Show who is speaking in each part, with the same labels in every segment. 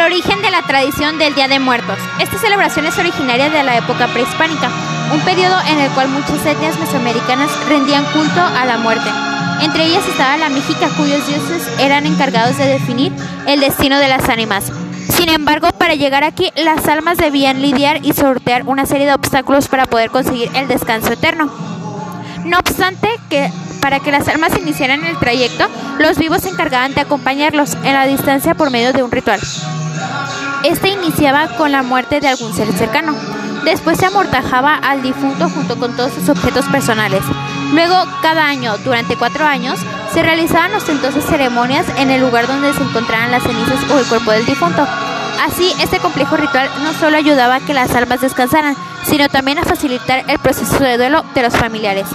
Speaker 1: El origen de la tradición del Día de Muertos. Esta celebración es originaria de la época prehispánica, un periodo en el cual muchas etnias mesoamericanas rendían culto a la muerte. Entre ellas estaba la Méxica, cuyos dioses eran encargados de definir el destino de las ánimas. Sin embargo, para llegar aquí, las almas debían lidiar y sortear una serie de obstáculos para poder conseguir el descanso eterno. No obstante, que para que las almas iniciaran el trayecto, los vivos se encargaban de acompañarlos en la distancia por medio de un ritual. Este iniciaba con la muerte de algún ser cercano. Después se amortajaba al difunto junto con todos sus objetos personales. Luego, cada año, durante cuatro años, se realizaban ostentosas ceremonias en el lugar donde se encontraban las cenizas o el cuerpo del difunto. Así, este complejo ritual no solo ayudaba a que las almas descansaran, sino también a facilitar el proceso de duelo de los familiares.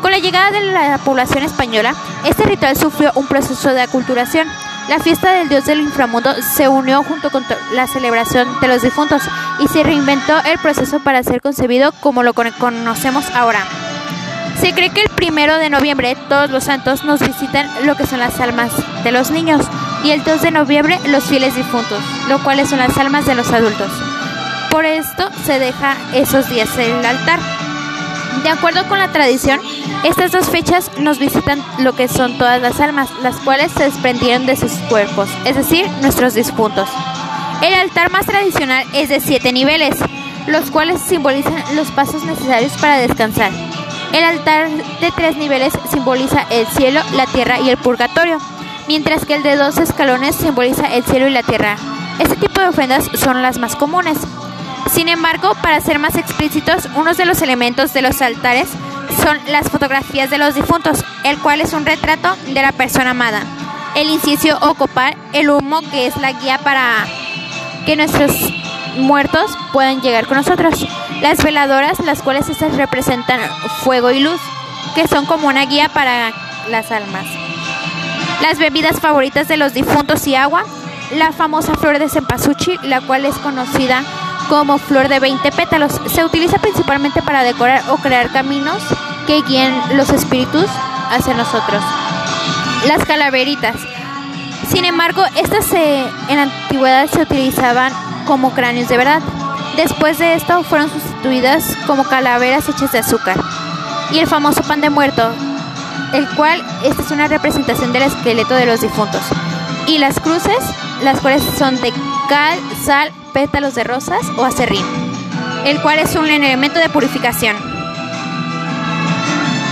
Speaker 1: Con la llegada de la población española, este ritual sufrió un proceso de aculturación. La fiesta del dios del inframundo se unió junto con la celebración de los difuntos y se reinventó el proceso para ser concebido como lo conocemos ahora. Se cree que el primero de noviembre todos los santos nos visitan lo que son las almas de los niños y el 2 de noviembre los fieles difuntos, lo cuales son las almas de los adultos. Por esto se deja esos días el altar. De acuerdo con la tradición, estas dos fechas nos visitan lo que son todas las almas, las cuales se desprendieron de sus cuerpos, es decir, nuestros difuntos. El altar más tradicional es de siete niveles, los cuales simbolizan los pasos necesarios para descansar. El altar de tres niveles simboliza el cielo, la tierra y el purgatorio, mientras que el de dos escalones simboliza el cielo y la tierra. Este tipo de ofrendas son las más comunes. Sin embargo, para ser más explícitos, uno de los elementos de los altares son las fotografías de los difuntos, el cual es un retrato de la persona amada. El incienso o copal, el humo que es la guía para que nuestros muertos puedan llegar con nosotros. Las veladoras, las cuales estas representan fuego y luz, que son como una guía para las almas. Las bebidas favoritas de los difuntos y agua, la famosa flor de cempasúchil, la cual es conocida como flor de 20 pétalos. Se utiliza principalmente para decorar o crear caminos que guíen los espíritus hacia nosotros. Las calaveritas. Sin embargo, estas en la antigüedad se utilizaban como cráneos de verdad. Después de esto fueron sustituidas como calaveras hechas de azúcar. Y el famoso pan de muerto, el cual esta es una representación del esqueleto de los difuntos. Y las cruces, las cuales son de cal, sal, pétalos de rosas o acerrín, el cual es un elemento de purificación.